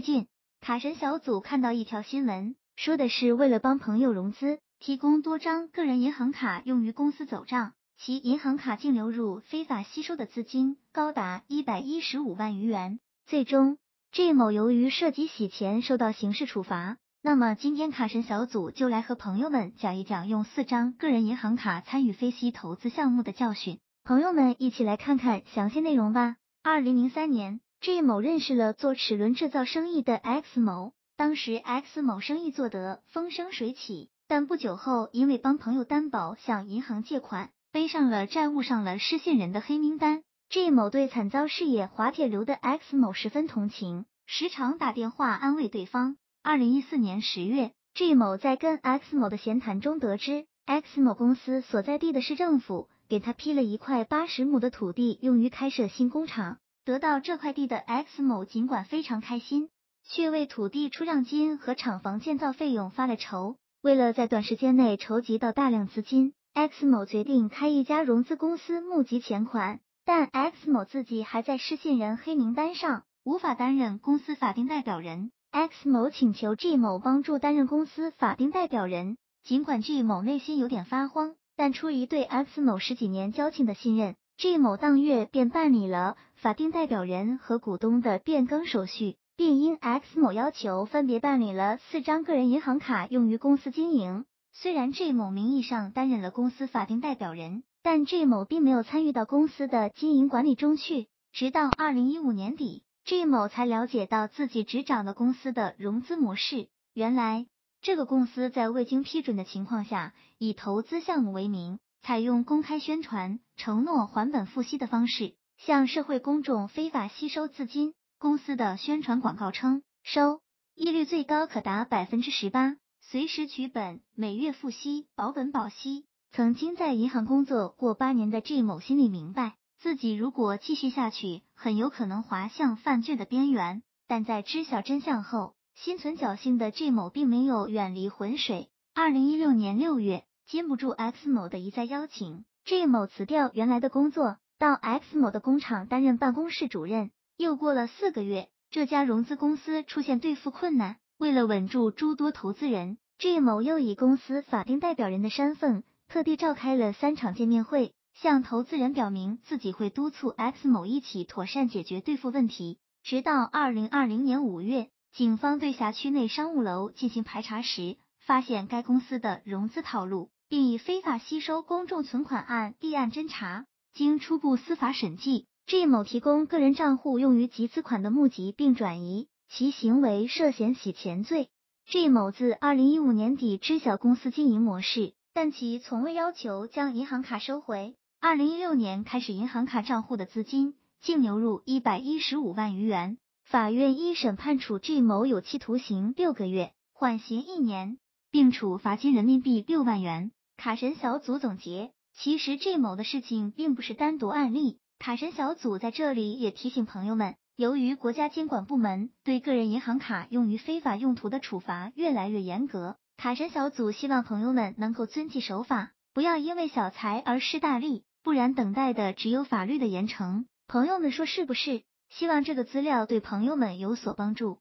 近，卡神小组看到一条新闻，说的是为了帮朋友融资，提供多张个人银行卡用于公司走账，其银行卡净流入非法吸收的资金高达一百一十五万余元。最终，J 某由于涉及洗钱受到刑事处罚。那么今天卡神小组就来和朋友们讲一讲用四张个人银行卡参与非息投资项目的教训。朋友们一起来看看详细内容吧。二零零三年 G 某认识了做齿轮制造生意的 X 某，当时 X 某生意做得风生水起，但不久后因为帮朋友担保向银行借款，背上了债务上了失信人的黑名单。G 某对惨遭事业滑铁卢的 X 某十分同情，时常打电话安慰对方。二零一四年十月，G 某在跟 X 某的闲谈中得知，X 某公司所在地的市政府给他批了一块八十亩的土地，用于开设新工厂。得到这块地的 X 某尽管非常开心，却为土地出让金和厂房建造费用发了愁。为了在短时间内筹集到大量资金，X 某决定开一家融资公司募集钱款，但 X 某自己还在失信人黑名单上，无法担任公司法定代表人。X 某请求 G 某帮助担任公司法定代表人，尽管 G 某内心有点发慌，但出于对 X 某十几年交情的信任，G 某当月便办理了法定代表人和股东的变更手续，并因 X 某要求分别办理了四张个人银行卡用于公司经营。虽然 G 某名义上担任了公司法定代表人，但 G 某并没有参与到公司的经营管理中去，直到二零一五年底。G 某才了解到自己执掌的公司的融资模式，原来这个公司在未经批准的情况下，以投资项目为名，采用公开宣传、承诺还本付息的方式，向社会公众非法吸收资金。公司的宣传广告称，收益率最高可达百分之十八，随时取本，每月付息，保本保息。曾经在银行工作过八年的 G 某心里明白。自己如果继续下去，很有可能滑向犯罪的边缘。但在知晓真相后，心存侥幸的 G 某并没有远离浑水。二零一六年六月，经不住 X 某的一再邀请，G 某辞掉原来的工作，到 X 某的工厂担任办公室主任。又过了四个月，这家融资公司出现兑付困难，为了稳住诸多投资人，G 某又以公司法定代表人的身份，特地召开了三场见面会。向投资人表明自己会督促 X 某一起妥善解决兑付问题。直到二零二零年五月，警方对辖区内商务楼进行排查时，发现该公司的融资套路，并以非法吸收公众存款案立案侦查。经初步司法审计，G 某提供个人账户用于集资款的募集并转移，其行为涉嫌洗钱罪。G 某自二零一五年底知晓公司经营模式，但其从未要求将银行卡收回。二零一六年开始，银行卡账户的资金净流入一百一十五万余元。法院一审判处 G 某有期徒刑六个月，缓刑一年，并处罚金人民币六万元。卡神小组总结：其实 G 某的事情并不是单独案例。卡神小组在这里也提醒朋友们，由于国家监管部门对个人银行卡用于非法用途的处罚越来越严格，卡神小组希望朋友们能够遵纪守法，不要因为小财而失大利。不然，等待的只有法律的严惩。朋友们说是不是？希望这个资料对朋友们有所帮助。